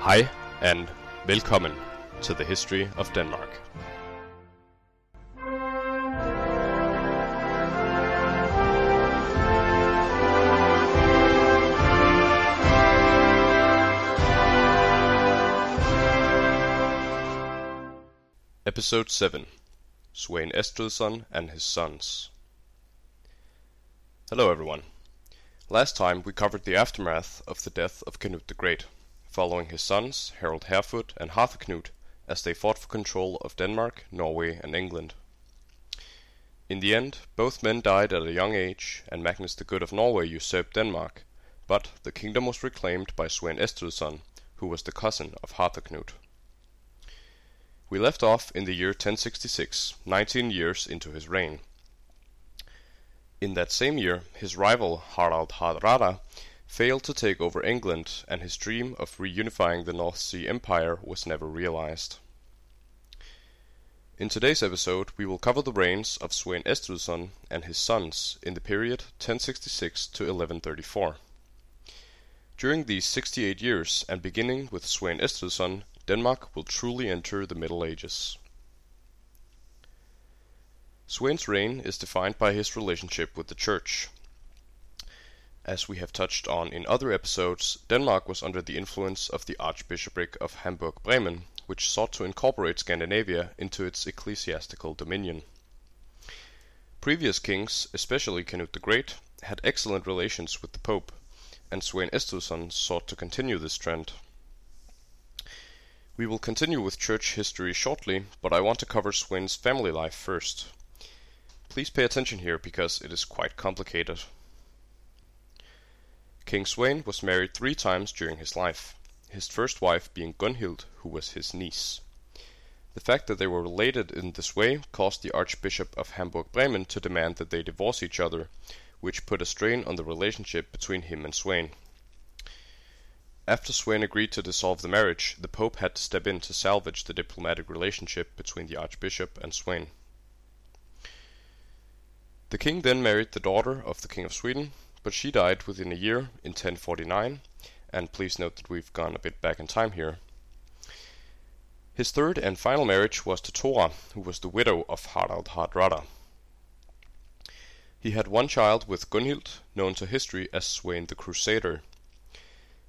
Hej and velkommen to the history of Denmark. Episode 7 Sweyn Estridsson and his sons. Hello everyone. Last time we covered the aftermath of the death of Canute the Great, following his sons Harald Harefoot and Harthacnut as they fought for control of Denmark, Norway and England. In the end, both men died at a young age, and Magnus the Good of Norway usurped Denmark, but the kingdom was reclaimed by Sweyn Estridsson, who was the cousin of Harthacnut. We left off in the year 1066, 19 years into his reign. In that same year, his rival Harald Hardrada failed to take over England, and his dream of reunifying the North Sea Empire was never realized. In today's episode, we will cover the reigns of Sweyn Estridsson and his sons in the period 1066 to 1134. During these 68 years, and beginning with Sweyn Estridsson, Denmark will truly enter the Middle Ages. Sweyn's reign is defined by his relationship with the Church. As we have touched on in other episodes, Denmark was under the influence of the Archbishopric of Hamburg-Bremen, which sought to incorporate Scandinavia into its ecclesiastical dominion. Previous kings, especially Canute the Great, had excellent relations with the Pope, and Sweyn Estridsson sought to continue this trend. We will continue with church history shortly, but I want to cover Sweyn's family life first. Please pay attention here because it is quite complicated. King Sweyn was married three times during his life, his first wife being Gunhild, who was his niece. The fact that they were related in this way caused the Archbishop of Hamburg-Bremen to demand that they divorce each other, which put a strain on the relationship between him and Sweyn. After Sweyn agreed to dissolve the marriage, the Pope had to step in to salvage the diplomatic relationship between the Archbishop and Sweyn. The king then married the daughter of the King of Sweden, but she died within a year in 1049, and please note that we've gone a bit back in time here. His third and final marriage was to Thora, who was the widow of Harald Hardrada. He had one child with Gunhild, known to history as Sweyn the Crusader.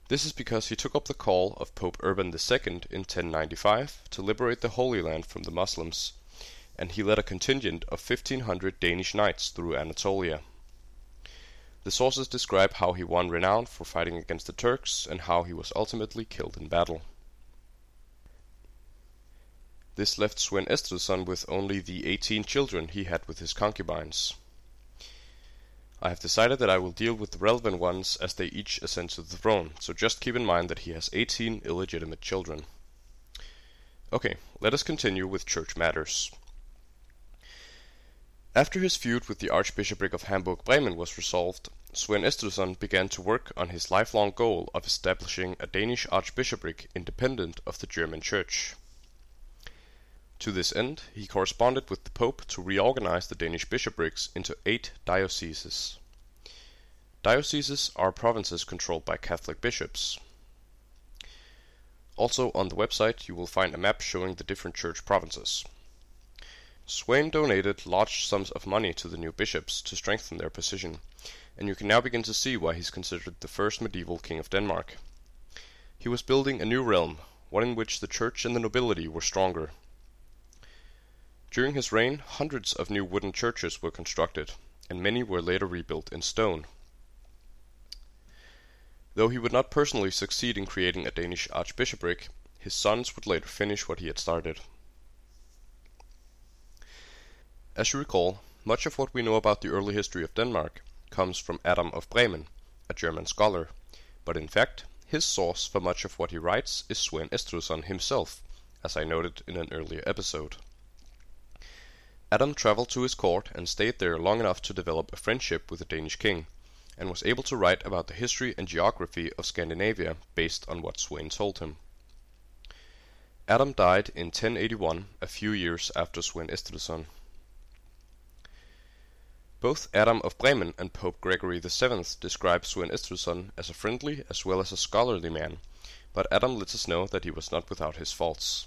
This is because he took up the call of Pope Urban II in 1095 to liberate the Holy Land from the Muslims, and he led a contingent of 1500 Danish knights through Anatolia. The sources describe how he won renown for fighting against the Turks and how he was ultimately killed in battle. This left Sweyn Estridsson with only the 18 children he had with his concubines. I have decided that I will deal with the relevant ones as they each ascend to the throne, so just keep in mind that he has 18 illegitimate children. Okay, let us continue with church matters. After his feud with the Archbishopric of Hamburg-Bremen was resolved, Sweyn Estridsson began to work on his lifelong goal of establishing a Danish archbishopric independent of the German Church. To this end, he corresponded with the Pope to reorganize the Danish bishoprics into eight dioceses. Dioceses are provinces controlled by Catholic bishops. Also on the website you will find a map showing the different church provinces. Sweyn donated large sums of money to the new bishops to strengthen their position, and you can now begin to see why he's considered the first medieval king of Denmark. He was building a new realm, one in which the church and the nobility were stronger. During his reign, hundreds of new wooden churches were constructed, and many were later rebuilt in stone. Though he would not personally succeed in creating a Danish archbishopric, his sons would later finish what he had started. As you recall, much of what we know about the early history of Denmark comes from Adam of Bremen, a German scholar, but in fact, his source for much of what he writes is Sweyn Estridsson himself, as I noted in an earlier episode. Adam traveled to his court and stayed there long enough to develop a friendship with the Danish king, and was able to write about the history and geography of Scandinavia based on what Sweyn told him. Adam died in 1081, a few years after Sweyn Estridsson. Both Adam of Bremen and Pope Gregory VII describe Sweyn Estridsson as a friendly as well as a scholarly man, but Adam lets us know that he was not without his faults.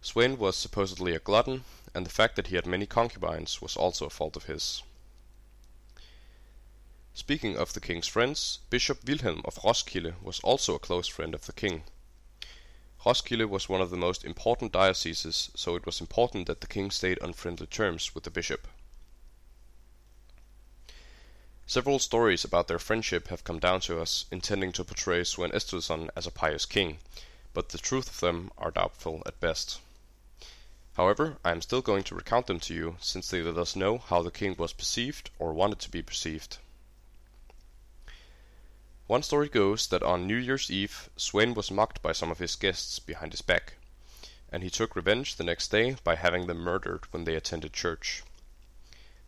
Sweyn was supposedly a glutton, and the fact that he had many concubines was also a fault of his. Speaking of the king's friends, Bishop Wilhelm of Roskilde was also a close friend of the king. Roskilde was one of the most important dioceses, so it was important that the king stayed on friendly terms with the bishop. Several stories about their friendship have come down to us, intending to portray Sweyn Estridsson as a pious king, but the truth of them are doubtful at best. However, I am still going to recount them to you, since they let us know how the king was perceived or wanted to be perceived. One story goes that on New Year's Eve, Sweyn was mocked by some of his guests behind his back, and he took revenge the next day by having them murdered when they attended church.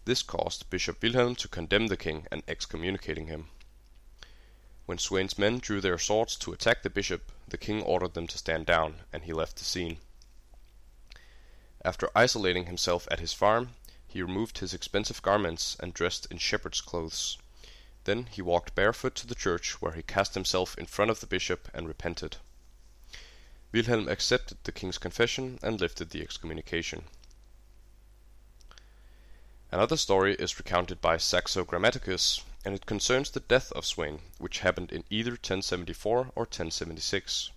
This caused Bishop Wilhelm to condemn the king and excommunicating him. When Sweyn's men drew their swords to attack the bishop, the king ordered them to stand down, and he left the scene. After isolating himself at his farm, he removed his expensive garments and dressed in shepherd's clothes. Then he walked barefoot to the church, where he cast himself in front of the bishop and repented. Wilhelm accepted the king's confession and lifted the excommunication. Another story is recounted by Saxo Grammaticus, and it concerns the death of Sweyn, which happened in either 1074 or 1076.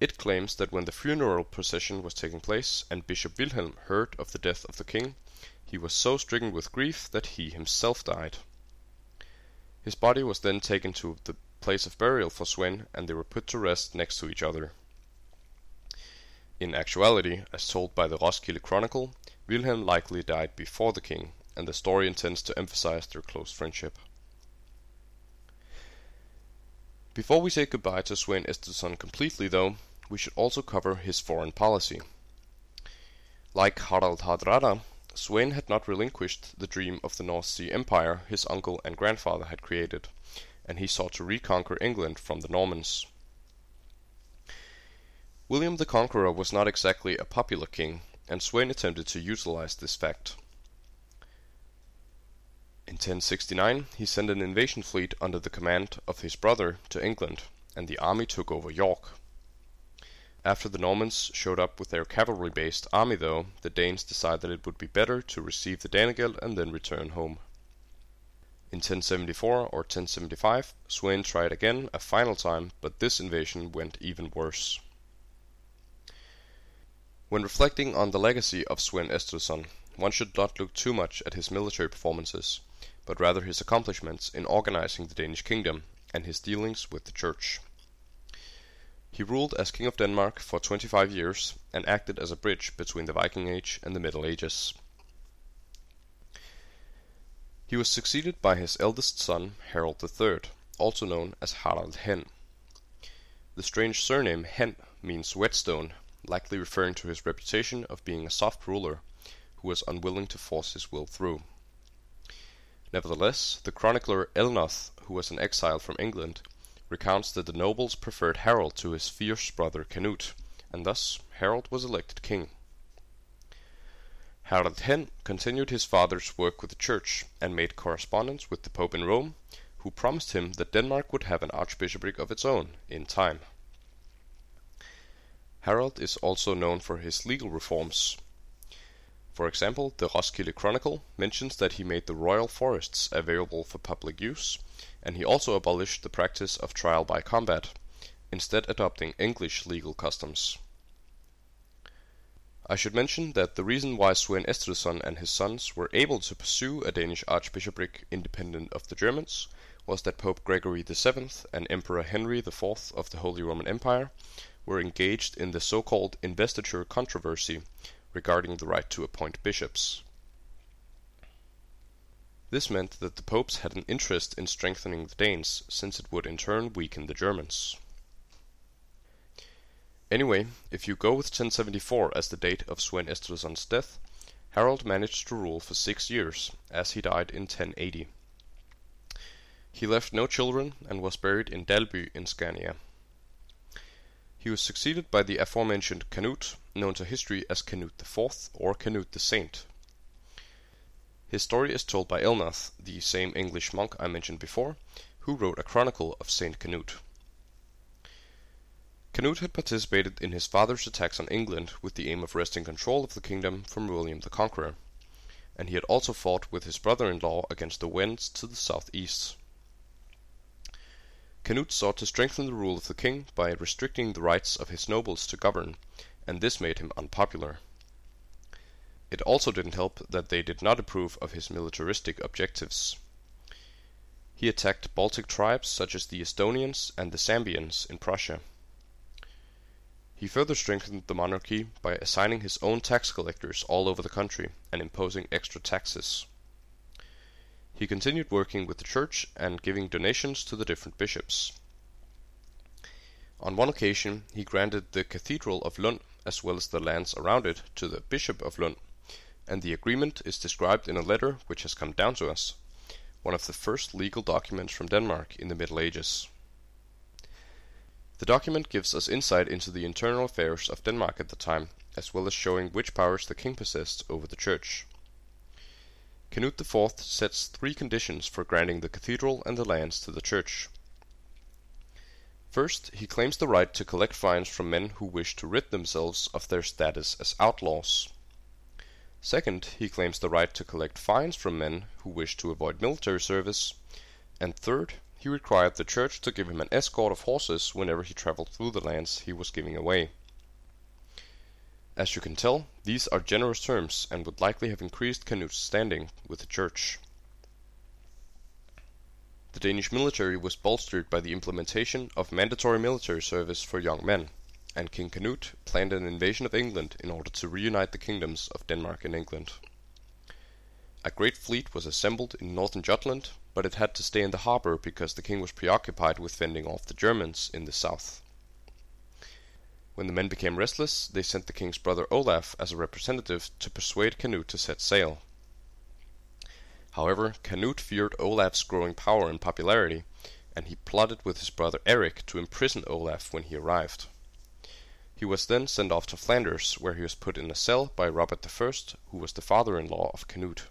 It claims that when the funeral procession was taking place and Bishop Wilhelm heard of the death of the king, he was so stricken with grief that he himself died. His body was then taken to the place of burial for Sweyn, and they were put to rest next to each other. In actuality, as told by the Roskilde Chronicle, Wilhelm likely died before the king, and the story intends to emphasize their close friendship. Before we say goodbye to Sweyn Estridsson completely, though, we should also cover his foreign policy. Like Harald Hardrada, Sweyn had not relinquished the dream of the North Sea Empire his uncle and grandfather had created, and he sought to reconquer England from the Normans. William the Conqueror was not exactly a popular king, and Sweyn attempted to utilize this fact. In 1069 he sent an invasion fleet under the command of his brother to England, and the army took over York. After the Normans showed up with their cavalry-based army though, the Danes decided it would be better to receive the Danegeld and then return home. In 1074 or 1075, Sweyn tried again a final time, but this invasion went even worse. When reflecting on the legacy of Sweyn Estridsson, one should not look too much at his military performances, but rather his accomplishments in organizing the Danish kingdom and his dealings with the church. He ruled as King of Denmark for 25 years and acted as a bridge between the Viking Age and the Middle Ages. He was succeeded by his eldest son, Harald III, also known as Harald Hen. The strange surname Hen means whetstone, likely referring to his reputation of being a soft ruler who was unwilling to force his will through. Nevertheless, the chronicler Elnoth, who was an exile from England, recounts that the nobles preferred Harold to his fierce brother Canute, and thus Harold was elected king. Harald Hen continued his father's work with the church, and made correspondence with the Pope in Rome, who promised him that Denmark would have an archbishopric of its own in time. Harald is also known for his legal reforms. For example, the Roskilde Chronicle mentions that he made the royal forests available for public use, and he also abolished the practice of trial by combat, instead adopting English legal customs. I should mention that the reason why Sweyn Estridsson and his sons were able to pursue a Danish archbishopric independent of the Germans was that Pope Gregory VII and Emperor Henry IV of the Holy Roman Empire were engaged in the so-called investiture controversy regarding the right to appoint bishops. This meant that the popes had an interest in strengthening the Danes, since it would in turn weaken the Germans. Anyway, if you go with 1074 as the date of Sweyn Estridsson's death, Harold managed to rule for six years, as he died in 1080. He left no children and was buried in Dalby in Scania. He was succeeded by the aforementioned Canute, known to history as Canute IV or Canute the Saint. His story is told by Elnoth, the same English monk I mentioned before, who wrote a chronicle of Saint Canute. Canute had participated in his father's attacks on England with the aim of wresting control of the kingdom from William the Conqueror, and he had also fought with his brother-in-law against the Wends to the southeast. Canute sought to strengthen the rule of the king by restricting the rights of his nobles to govern, and this made him unpopular. It also didn't help that they did not approve of his militaristic objectives. He attacked Baltic tribes such as the Estonians and the Sambians in Prussia. He further strengthened the monarchy by assigning his own tax collectors all over the country and imposing extra taxes. He continued working with the church and giving donations to the different bishops. On one occasion he granted the cathedral of Lund as well as the lands around it to the bishop of Lund, and the agreement is described in a letter which has come down to us, one of the first legal documents from Denmark in the Middle Ages. The document gives us insight into the internal affairs of Denmark at the time, as well as showing which powers the king possessed over the church. Canute IV sets three conditions for granting the cathedral and the lands to the church. First, he claims the right to collect fines from men who wish to rid themselves of their status as outlaws. Second, he claims the right to collect fines from men who wish to avoid military service. And third, he required the church to give him an escort of horses whenever he traveled through the lands he was giving away. As you can tell, these are generous terms and would likely have increased Canute's standing with the church. The Danish military was bolstered by the implementation of mandatory military service for young men, and King Canute planned an invasion of England in order to reunite the kingdoms of Denmark and England. A great fleet was assembled in northern Jutland, but it had to stay in the harbor because the king was preoccupied with fending off the Germans in the south. When the men became restless, they sent the king's brother Olaf as a representative to persuade Canute to set sail. However, Canute feared Olaf's growing power and popularity, and he plotted with his brother Eric to imprison Olaf when he arrived. He was then sent off to Flanders, where he was put in a cell by Robert I, who was the father-in-law of Canute.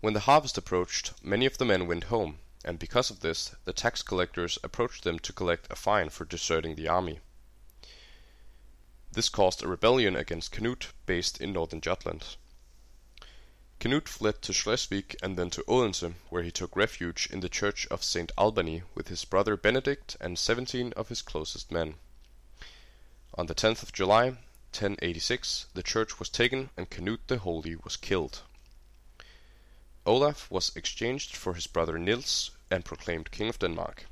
When the harvest approached, many of the men went home, and because of this the tax collectors approached them to collect a fine for deserting the army. This caused a rebellion against Canute based in northern Jutland. Canute fled to Schleswig and then to Odense, where he took refuge in the church of St. Albani with his brother Benedict and seventeen of his closest men. On the 10th of July, 1086, the church was taken and Canute the Holy was killed. Olaf was exchanged for his brother Nils and proclaimed King of Denmark.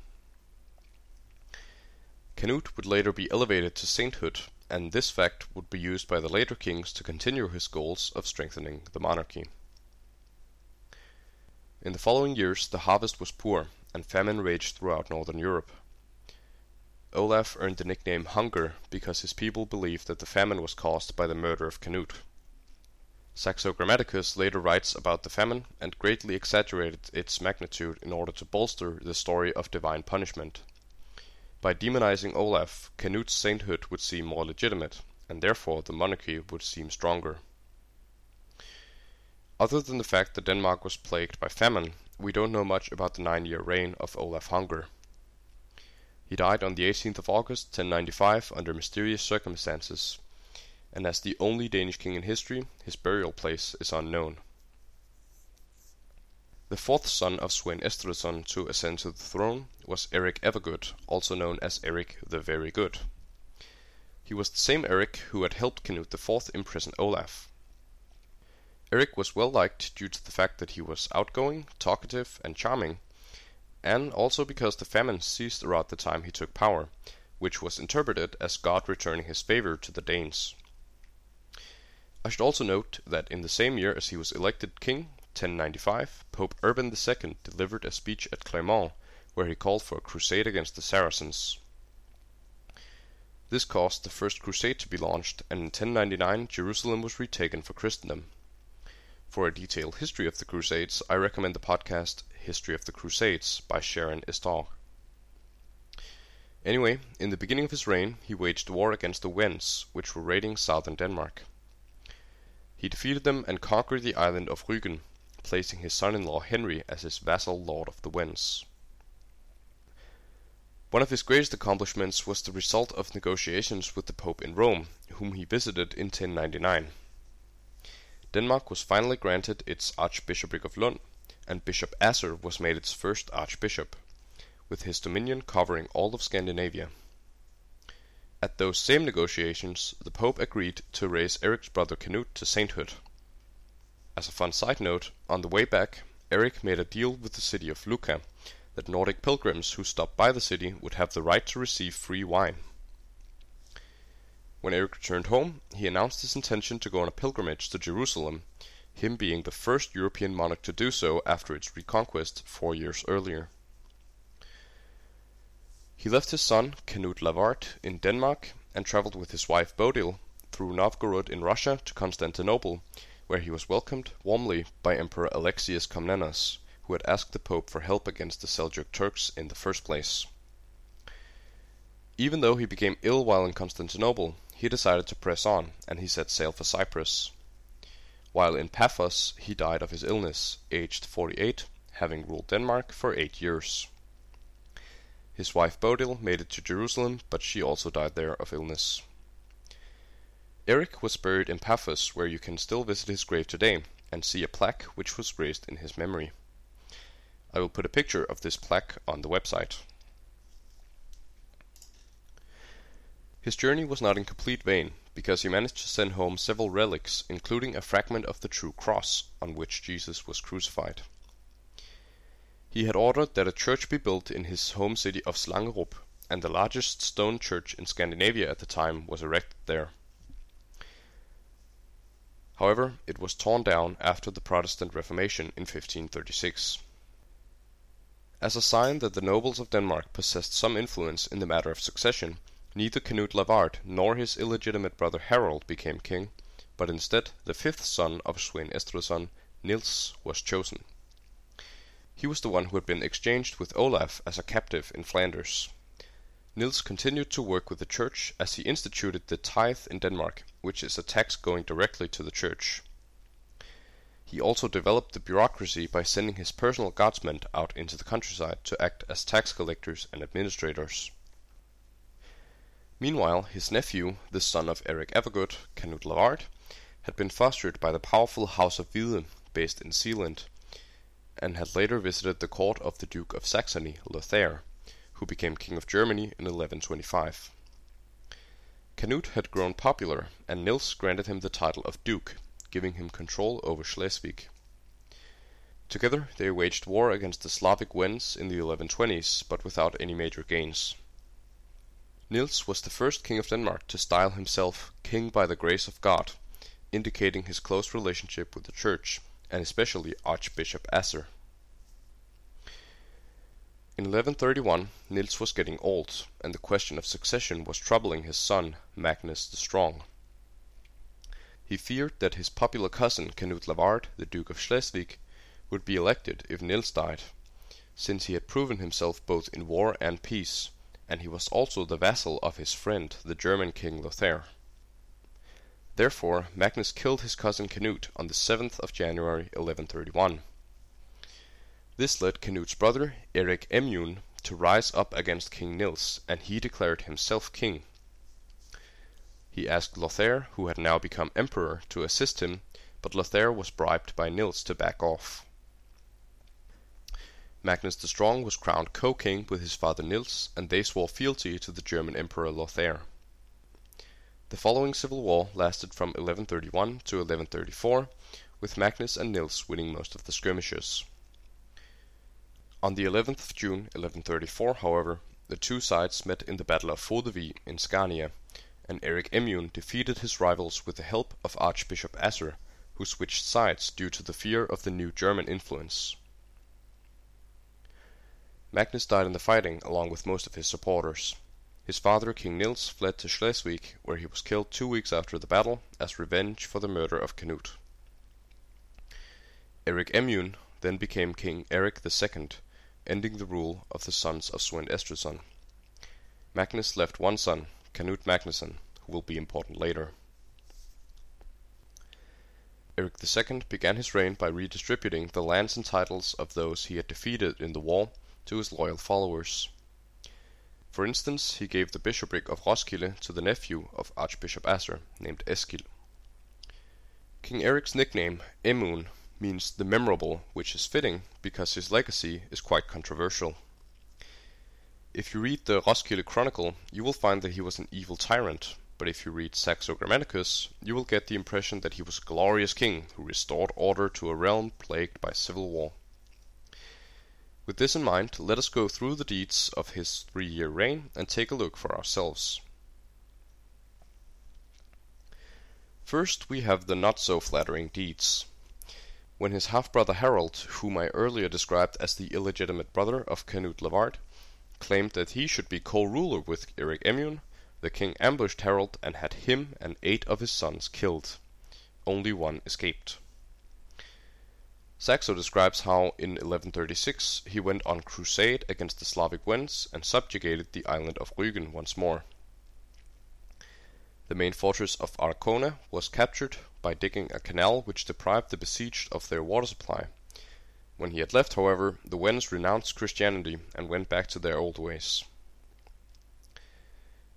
Canute would later be elevated to sainthood, and this fact would be used by the later kings to continue his goals of strengthening the monarchy. In the following years the harvest was poor, and famine raged throughout northern Europe. Olaf earned the nickname Hunger because his people believed that the famine was caused by the murder of Canute. Saxo Grammaticus later writes about the famine and greatly exaggerated its magnitude in order to bolster the story of divine punishment. By demonizing Olaf, Canute's sainthood would seem more legitimate, and therefore the monarchy would seem stronger. Other than the fact that Denmark was plagued by famine, we don't know much about the nine-year reign of Olaf Hunger. He died on the 18th of August 1095 under mysterious circumstances, and as the only Danish king in history, his burial place is unknown. The fourth son of Sweyn Estridsson to ascend to the throne was Eric Evergood, also known as Eric the Very Good. He was the same Eric who had helped Canute IV imprison Olaf. Eric was well liked due to the fact that he was outgoing, talkative, and charming, and also because the famine ceased around the time he took power, which was interpreted as God returning his favor to the Danes. I should also note that in the same year as he was elected king, 1095, Pope Urban II delivered a speech at Clermont, where he called for a crusade against the Saracens. This caused the first crusade to be launched, and in 1099 Jerusalem was retaken for Christendom. For a detailed history of the Crusades, I recommend the podcast History of the Crusades by Sharyn Eastaugh. Anyway, in the beginning of his reign, he waged war against the Wends, which were raiding southern Denmark. He defeated them and conquered the island of Rügen, placing his son-in-law Henry as his vassal lord of the Wends. One of his greatest accomplishments was the result of negotiations with the Pope in Rome, whom he visited in 1099. Denmark was finally granted its Archbishopric of Lund, and Bishop Asser was made its first archbishop, with his dominion covering all of Scandinavia. At those same negotiations, the Pope agreed to raise Eric's brother Canute to sainthood. As a fun side note, on the way back, Eric made a deal with the city of Lucca that Nordic pilgrims who stopped by the city would have the right to receive free wine. When Eric returned home, he announced his intention to go on a pilgrimage to Jerusalem, him being the first European monarch to do so after its reconquest four years earlier. He left his son, Canute Lavard, in Denmark and traveled with his wife Bodil through Novgorod in Russia to Constantinople, where he was welcomed warmly by Emperor Alexius Comnenus, who had asked the Pope for help against the Seljuk Turks in the first place. Even though he became ill while in Constantinople, he decided to press on, and he set sail for Cyprus. While in Paphos, he died of his illness, aged 48, having ruled Denmark for eight years. His wife Bodil made it to Jerusalem, but she also died there of illness. Eric was buried in Paphos, where you can still visit his grave today and see a plaque which was raised in his memory. I will put a picture of this plaque on the website. His journey was not in complete vain, because he managed to send home several relics, including a fragment of the true cross on which Jesus was crucified. He had ordered that a church be built in his home city of Slangerup, and the largest stone church in Scandinavia at the time was erected there. However, it was torn down after the Protestant Reformation in 1536. As a sign that the nobles of Denmark possessed some influence in the matter of succession, neither Canute Lavard nor his illegitimate brother Harold became king, but instead the fifth son of Sweyn Estridsson, Nils, was chosen. He was the one who had been exchanged with Olaf as a captive in Flanders. Nils continued to work with the church as he instituted the tithe in Denmark, which is a tax going directly to the church. He also developed the bureaucracy by sending his personal guardsmen out into the countryside to act as tax collectors and administrators. Meanwhile, his nephew, the son of Eric Evergood, Canute Lavard, had been fostered by the powerful House of Hvide, based in Zealand, and had later visited the court of the Duke of Saxony, Lothair, who became King of Germany in 1125. Canute had grown popular, and Nils granted him the title of Duke, giving him control over Schleswig. Together they waged war against the Slavic Wends in the 1120s, but without any major gains. Nils was the first king of Denmark to style himself King by the grace of God, indicating his close relationship with the Church, and especially Archbishop Asser. In 1131 Nils was getting old, and the question of succession was troubling his son Magnus the Strong. He feared that his popular cousin Canute Lavard, the Duke of Schleswig, would be elected if Nils died, since he had proven himself both in war and peace, and he was also the vassal of his friend the German king Lothair. Therefore Magnus killed his cousin Canute on the 7th of January 1131. This led Canute's brother Eric Emune to rise up against King Nils, and he declared himself king. He asked Lothair, who had now become emperor, to assist him, but Lothair was bribed by Nils to back off. Magnus the Strong was crowned co-king with his father Nils, and they swore fealty to the German Emperor Lothair. The following civil war lasted from 1131 to 1134, with Magnus and Nils winning most of the skirmishes. On the 11th of June 1134, however, the two sides met in the Battle of Fotevik in Scania, and Eric Emune defeated his rivals with the help of Archbishop Asser, who switched sides due to the fear of the new German influence. Magnus died in the fighting along with most of his supporters. His father, King Nils, fled to Schleswig, where he was killed two weeks after the battle as revenge for the murder of Canute. Eric Emune then became King Eric II, ending the rule of the sons of Sweyn Estridsson. Magnus left one son, Canute Magnusson, who will be important later. Eric II began his reign by redistributing the lands and titles of those he had defeated in the war to his loyal followers. For instance, he gave the bishopric of Roskilde to the nephew of Archbishop Asser, named Eskil. King Eric's nickname, Emune, means the memorable, which is fitting because his legacy is quite controversial. If you read the Roskilde Chronicle, you will find that he was an evil tyrant, but if you read Saxo Grammaticus, you will get the impression that he was a glorious king who restored order to a realm plagued by civil war. With this in mind, let us go through the deeds of his three-year reign and take a look for ourselves. First, we have the not so flattering deeds. When his half-brother Harold, whom I earlier described as the illegitimate brother of Canute Lavard, claimed that he should be co-ruler with Eric Emune, the king ambushed Harold and had him and eight of his sons killed. Only one escaped. Saxo describes how in 1136 he went on crusade against the Slavic Wends and subjugated the island of Rügen once more. The main fortress of Arkona was captured by digging a canal which deprived the besieged of their water supply. When he had left, however, the Wends renounced Christianity and went back to their old ways.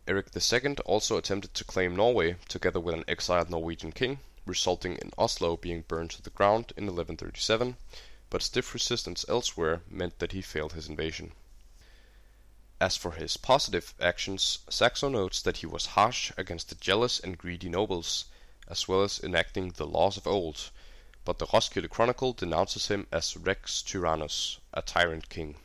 Eric II also attempted to claim Norway together with an exiled Norwegian king, resulting in Oslo being burned to the ground in 1137, but stiff resistance elsewhere meant that he failed his invasion. As for his positive actions, Saxo notes that he was harsh against the jealous and greedy nobles, as well as enacting the laws of old, but the Roskilde Chronicle denounces him as Rex Tyrannus, a tyrant king.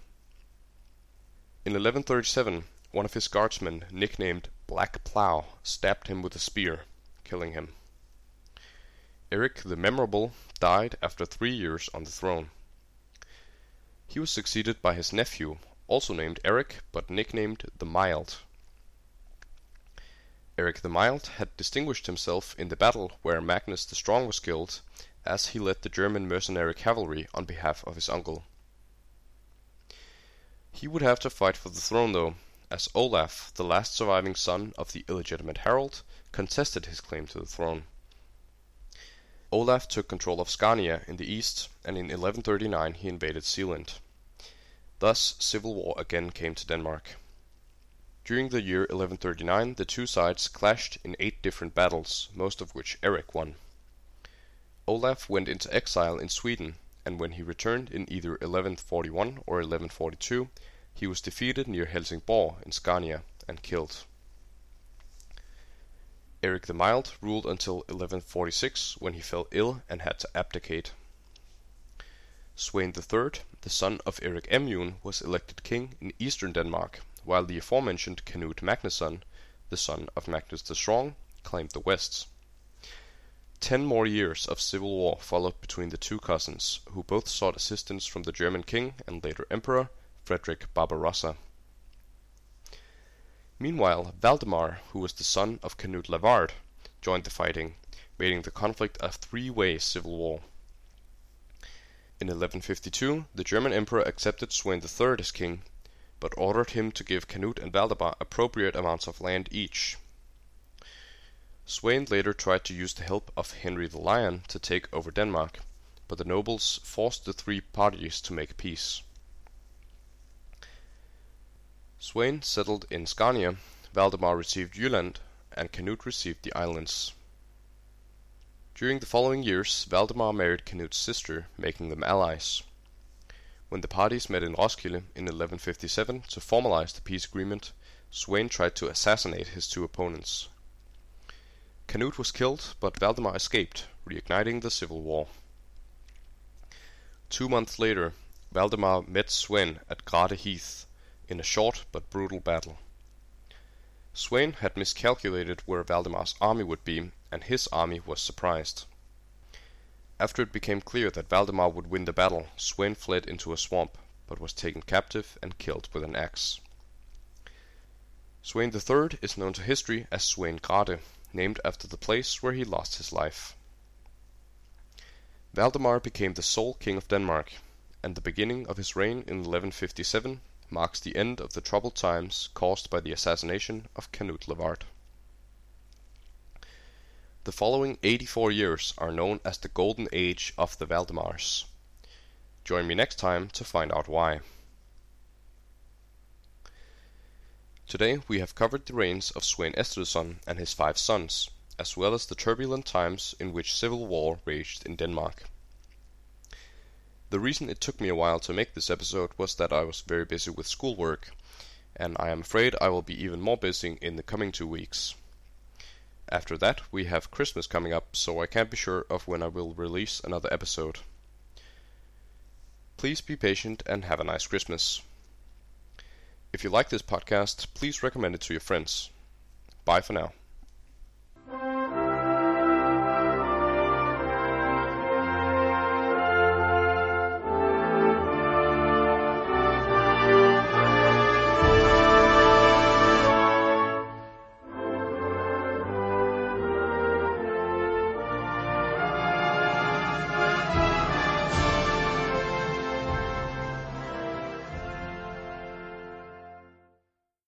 In 1137, one of his guardsmen, nicknamed Black Plough, stabbed him with a spear, killing him. Eric the Memorable died after three years on the throne. He was succeeded by his nephew, also named Eric but nicknamed the Mild. Eric the Mild had distinguished himself in the battle where Magnus the Strong was killed, as he led the German mercenary cavalry on behalf of his uncle. He would have to fight for the throne though, as Olaf, the last surviving son of the illegitimate Harold, contested his claim to the throne. Olaf took control of Scania in the east, and in 1139 he invaded Zealand. Thus civil war again came to Denmark. During the year 1139 the two sides clashed in eight different battles, most of which Eric won. Olaf went into exile in Sweden, and when he returned in either 1141 or 1142 he was defeated near Helsingborg in Scania and killed. Eric the Mild ruled until 1146 when he fell ill and had to abdicate. Sweyn III, the son of Eric Emune, was elected king in eastern Denmark, while the aforementioned Canute Magnusson, the son of Magnus the Strong, claimed the west. Ten more years of civil war followed between the two cousins, who both sought assistance from the German king and later emperor, Frederick Barbarossa. Meanwhile, Valdemar, who was the son of Canute Lavard, joined the fighting, making the conflict a three-way civil war. In 1152 the German emperor accepted Sweyn III as king, but ordered him to give Canute and Valdemar appropriate amounts of land each. Sweyn later tried to use the help of Henry the Lion to take over Denmark, but the nobles forced the three parties to make peace. Sweyn settled in Scania, Valdemar received Jylland, and Canute received the islands. During the following years Valdemar married Canute's sister, making them allies. When the parties met in Roskilde in 1157 to formalize the peace agreement, Sweyn tried to assassinate his two opponents. Canute was killed, but Valdemar escaped, reigniting the civil war. Two months later, Valdemar met Sweyn at Grathe Heath, in a short but brutal battle. Sweyn had miscalculated where Valdemar's army would be, and his army was surprised. After it became clear that Valdemar would win the battle, Sweyn fled into a swamp, but was taken captive and killed with an axe. Sweyn III is known to history as Sweyn Grathe, named after the place where he lost his life. Valdemar became the sole king of Denmark, and the beginning of his reign in 1157 marks the end of the troubled times caused by the assassination of Canute Lavard. The following 84 years are known as the Golden Age of the Valdemars. Join me next time to find out why. Today we have covered the reigns of Sweyn Estridsson and his five sons, as well as the turbulent times in which civil war raged in Denmark. The reason it took me a while to make this episode was that I was very busy with schoolwork, and I am afraid I will be even more busy in the coming two weeks. After that, we have Christmas coming up, so I can't be sure of when I will release another episode. Please be patient and have a nice Christmas. If you like this podcast, please recommend it to your friends. Bye for now.